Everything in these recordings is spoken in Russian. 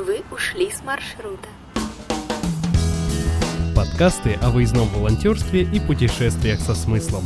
Вы ушли с маршрута. Подкасты о выездном волонтерстве и путешествиях со смыслом.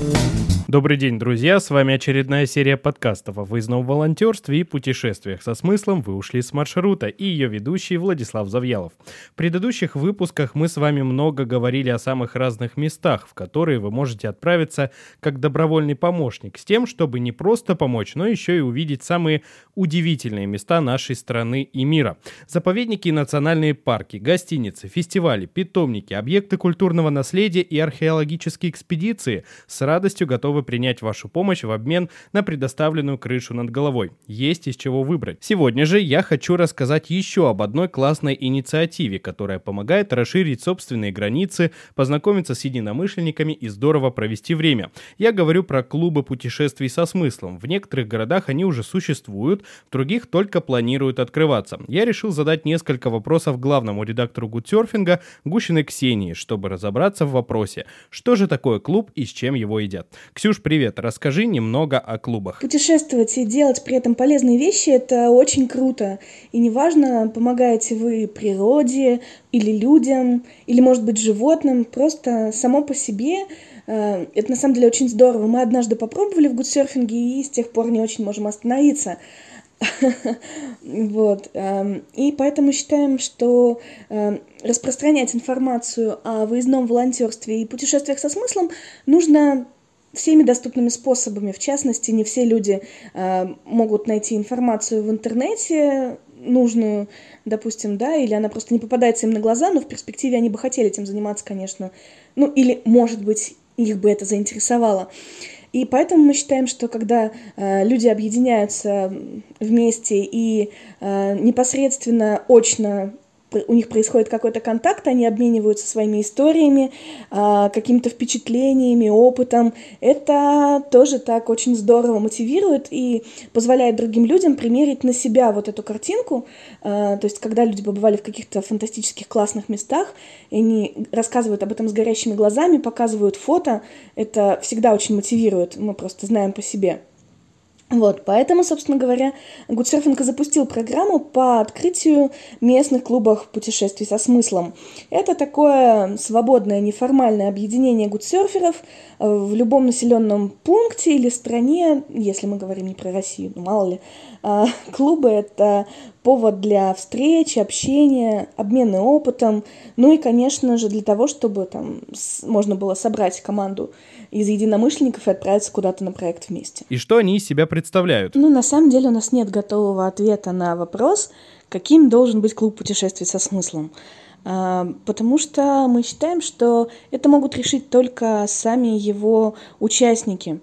Добрый день, друзья! С вами очередная серия подкастов о выездном волонтерстве и путешествиях со смыслом «Вы ушли с маршрута» и ее ведущий Владислав Завьялов. В предыдущих выпусках мы с вами много говорили о самых разных местах, в которые вы можете отправиться как добровольный помощник, с тем, чтобы не просто помочь, но еще и увидеть самые удивительные места нашей страны и мира. Заповедники и национальные парки, гостиницы, фестивали, питомники, объекты культурного наследия и археологические экспедиции с радостью готовы принять вашу помощь в обмен на предоставленную крышу над головой. Есть из чего выбрать. Сегодня же я хочу рассказать еще об одной классной инициативе, которая помогает расширить собственные границы, познакомиться с единомышленниками и здорово провести время. Я говорю про клубы путешествий со смыслом. В некоторых городах они уже существуют, в других только планируют открываться. Я решил задать несколько вопросов главному редактору Гудсерфинга Гущиной Ксении, чтобы разобраться в вопросе, что же такое клуб и с чем его едят. Ксюш, привет, расскажи немного о клубах. Путешествовать и делать при этом полезные вещи – это очень круто. И неважно, помогаете вы природе или людям, или, может быть, животным, просто само по себе э, это на самом деле очень здорово. Мы однажды попробовали в гудсерфинге и с тех пор не очень можем остановиться. Вот. Эм, и поэтому считаем, что эм, распространять информацию о выездном волонтерстве и путешествиях со смыслом нужно всеми доступными способами. В частности, не все люди э, могут найти информацию в интернете нужную, допустим, да, или она просто не попадается им на глаза, но в перспективе они бы хотели этим заниматься, конечно. Ну, или, может быть, их бы это заинтересовало. И поэтому мы считаем, что когда э, люди объединяются вместе и э, непосредственно очно у них происходит какой-то контакт, они обмениваются своими историями, а, какими-то впечатлениями, опытом. Это тоже так очень здорово мотивирует и позволяет другим людям примерить на себя вот эту картинку. А, то есть, когда люди побывали в каких-то фантастических классных местах, и они рассказывают об этом с горящими глазами, показывают фото, это всегда очень мотивирует, мы просто знаем по себе. Вот, поэтому, собственно говоря, Гудсерфинг запустил программу по открытию местных клубов путешествий со смыслом. Это такое свободное, неформальное объединение гудсерферов э, в любом населенном пункте или стране, если мы говорим не про Россию, ну мало ли. А, клубы — это повод для встреч, общения, обмена опытом, ну и, конечно же, для того, чтобы там можно было собрать команду из единомышленников и отправиться куда-то на проект вместе. И что они из себя представляют? Ну, на самом деле у нас нет готового ответа на вопрос, каким должен быть клуб путешествий со смыслом. А, потому что мы считаем, что это могут решить только сами его участники.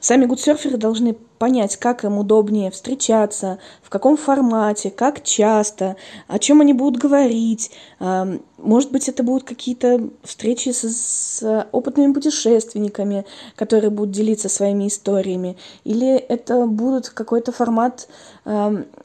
Сами гудсерферы должны понять, как им удобнее встречаться, в каком формате, как часто, о чем они будут говорить. Может быть, это будут какие-то встречи с, с опытными путешественниками, которые будут делиться своими историями. Или это будет какой-то формат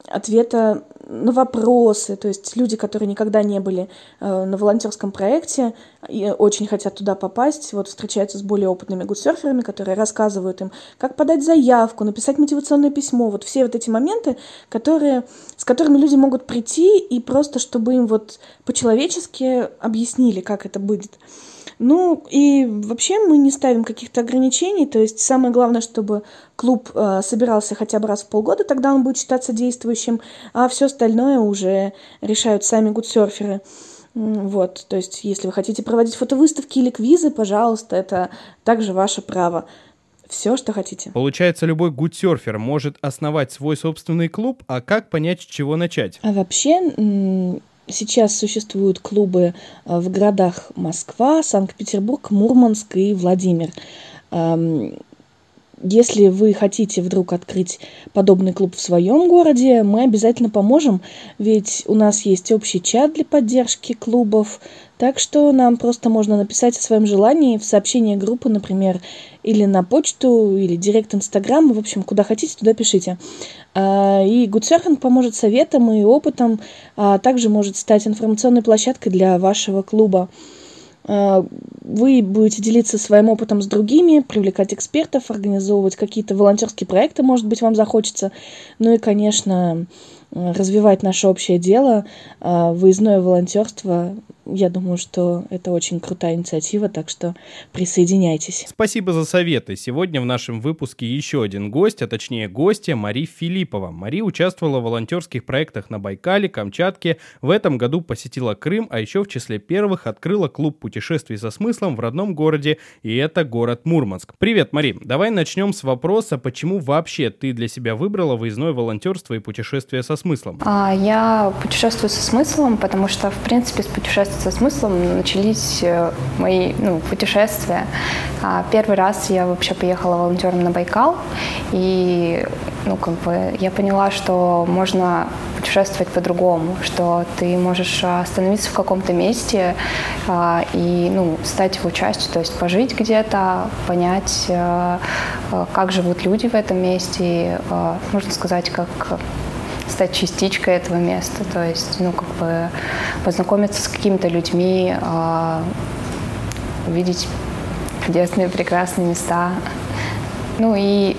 ответа на вопросы, то есть люди, которые никогда не были э, на волонтерском проекте и очень хотят туда попасть, вот встречаются с более опытными гудсерферами, которые рассказывают им, как подать заявку, написать мотивационное письмо, вот все вот эти моменты, которые, с которыми люди могут прийти и просто, чтобы им вот по-человечески объяснили, как это будет. Ну и вообще мы не ставим каких-то ограничений, то есть самое главное, чтобы клуб э, собирался хотя бы раз в полгода, тогда он будет считаться действующим, а все остальное уже решают сами гудсерферы. Вот, то есть если вы хотите проводить фотовыставки или квизы, пожалуйста, это также ваше право. Все, что хотите. Получается, любой гудсерфер может основать свой собственный клуб, а как понять, с чего начать? А вообще, Сейчас существуют клубы э, в городах Москва, Санкт-Петербург, Мурманск и Владимир. Если вы хотите вдруг открыть подобный клуб в своем городе, мы обязательно поможем, ведь у нас есть общий чат для поддержки клубов, так что нам просто можно написать о своем желании в сообщение группы, например, или на почту, или директ Инстаграм, в общем, куда хотите, туда пишите. А, и Гудсерфинг поможет советом и опытом, а также может стать информационной площадкой для вашего клуба. А, вы будете делиться своим опытом с другими, привлекать экспертов, организовывать какие-то волонтерские проекты, может быть, вам захочется. Ну и, конечно, развивать наше общее дело, выездное волонтерство я думаю, что это очень крутая инициатива, так что присоединяйтесь. Спасибо за советы. Сегодня в нашем выпуске еще один гость, а точнее гостья Мари Филиппова. Мари участвовала в волонтерских проектах на Байкале, Камчатке. В этом году посетила Крым, а еще в числе первых открыла клуб путешествий со смыслом в родном городе, и это город Мурманск. Привет, Мари. Давай начнем с вопроса, почему вообще ты для себя выбрала выездное волонтерство и путешествие со смыслом? А, я путешествую со смыслом, потому что, в принципе, с путешествием со смыслом начались э, мои ну, путешествия. А, первый раз я вообще поехала волонтером на Байкал, и ну, как бы я поняла, что можно путешествовать по-другому, что ты можешь остановиться в каком-то месте а, и ну, стать его частью, то есть пожить где-то, понять, а, как живут люди в этом месте, а, можно сказать, как стать частичкой этого места, то есть, ну, как бы познакомиться с какими-то людьми, э, увидеть чудесные, прекрасные места. Ну и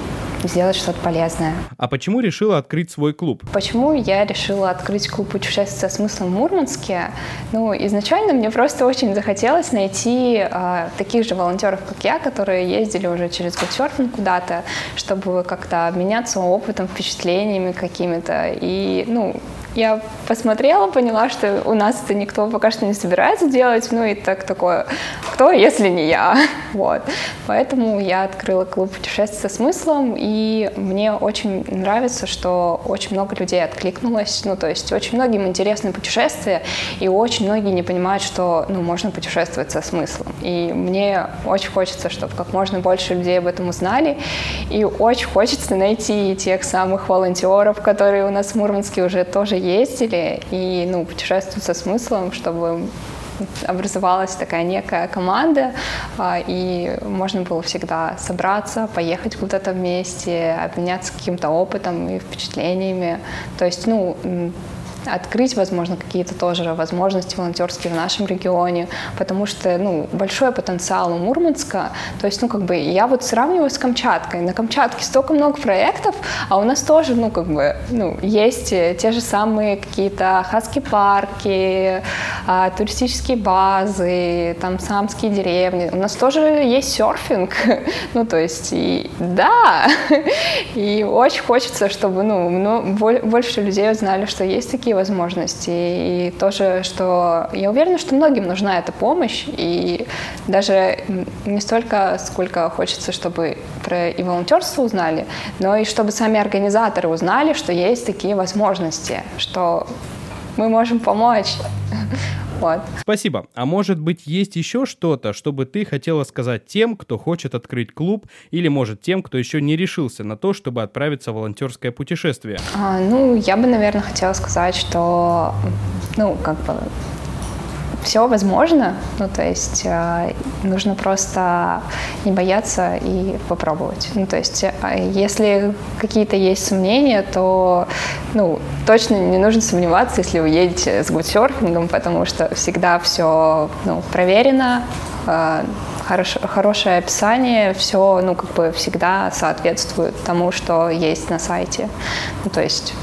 сделать что-то полезное. А почему решила открыть свой клуб? Почему я решила открыть клуб путешествий со смыслом в Мурманске? Ну, изначально мне просто очень захотелось найти э, таких же волонтеров, как я, которые ездили уже через гудсерфинг куда-то, чтобы как-то обменяться опытом, впечатлениями какими-то. И, ну, я посмотрела, поняла, что у нас это никто пока что не собирается делать, ну и так такое, кто, если не я, вот. Поэтому я открыла клуб путешествий со смыслом, и мне очень нравится, что очень много людей откликнулось, ну то есть очень многим интересны путешествия, и очень многие не понимают, что, ну, можно путешествовать со смыслом. И мне очень хочется, чтобы как можно больше людей об этом узнали, и очень хочется найти тех самых волонтеров, которые у нас в Мурманске уже тоже ездили и ну, путешествуют со смыслом, чтобы образовалась такая некая команда, а, и можно было всегда собраться, поехать куда-то вместе, обменяться каким-то опытом и впечатлениями. То есть, ну, открыть, возможно, какие-то тоже возможности волонтерские в нашем регионе, потому что, ну, большой потенциал у Мурманска, то есть, ну, как бы, я вот сравниваю с Камчаткой, на Камчатке столько много проектов, а у нас тоже, ну, как бы, ну, есть те же самые какие-то хаски-парки, а, туристические базы, там, самские деревни, у нас тоже есть серфинг, ну, то есть, и да, и очень хочется, чтобы, ну, больше людей узнали, что есть такие такие возможности. И тоже, что я уверена, что многим нужна эта помощь. И даже не столько, сколько хочется, чтобы про и волонтерство узнали, но и чтобы сами организаторы узнали, что есть такие возможности, что мы можем помочь. Вот. Спасибо. А может быть, есть еще что-то, чтобы ты хотела сказать тем, кто хочет открыть клуб, или, может, тем, кто еще не решился на то, чтобы отправиться в волонтерское путешествие? А, ну, я бы, наверное, хотела сказать, что, ну, как бы все возможно, ну то есть э, нужно просто не бояться и попробовать. Ну то есть э, если какие-то есть сомнения, то ну точно не нужно сомневаться, если вы едете с гудсерфингом, потому что всегда все ну, проверено, э, хорош, хорошее описание, все ну как бы всегда соответствует тому, что есть на сайте. Ну то есть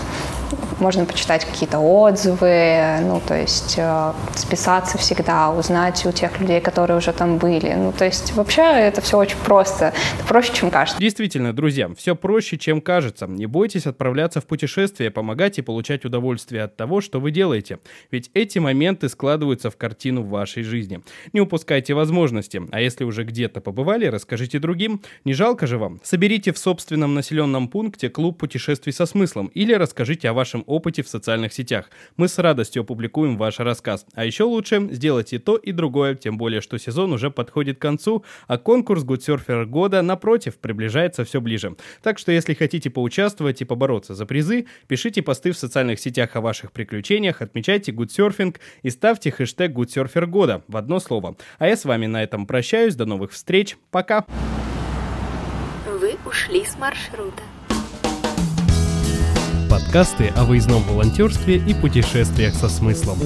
можно почитать какие-то отзывы, ну, то есть э, списаться всегда, узнать у тех людей, которые уже там были. Ну, то есть вообще это все очень просто. Это проще, чем кажется. Действительно, друзья, все проще, чем кажется. Не бойтесь отправляться в путешествие, помогать и получать удовольствие от того, что вы делаете. Ведь эти моменты складываются в картину вашей жизни. Не упускайте возможности. А если уже где-то побывали, расскажите другим. Не жалко же вам? Соберите в собственном населенном пункте клуб путешествий со смыслом или расскажите о вашем опыте в социальных сетях. Мы с радостью опубликуем ваш рассказ. А еще лучше сделайте то и другое, тем более, что сезон уже подходит к концу, а конкурс Surfer года, напротив, приближается все ближе. Так что, если хотите поучаствовать и побороться за призы, пишите посты в социальных сетях о ваших приключениях, отмечайте Surfing и ставьте хэштег Surfer года в одно слово. А я с вами на этом прощаюсь. До новых встреч. Пока. Вы ушли с маршрута. Подкасты о выездном волонтерстве и путешествиях со смыслом.